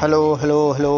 hello hello hello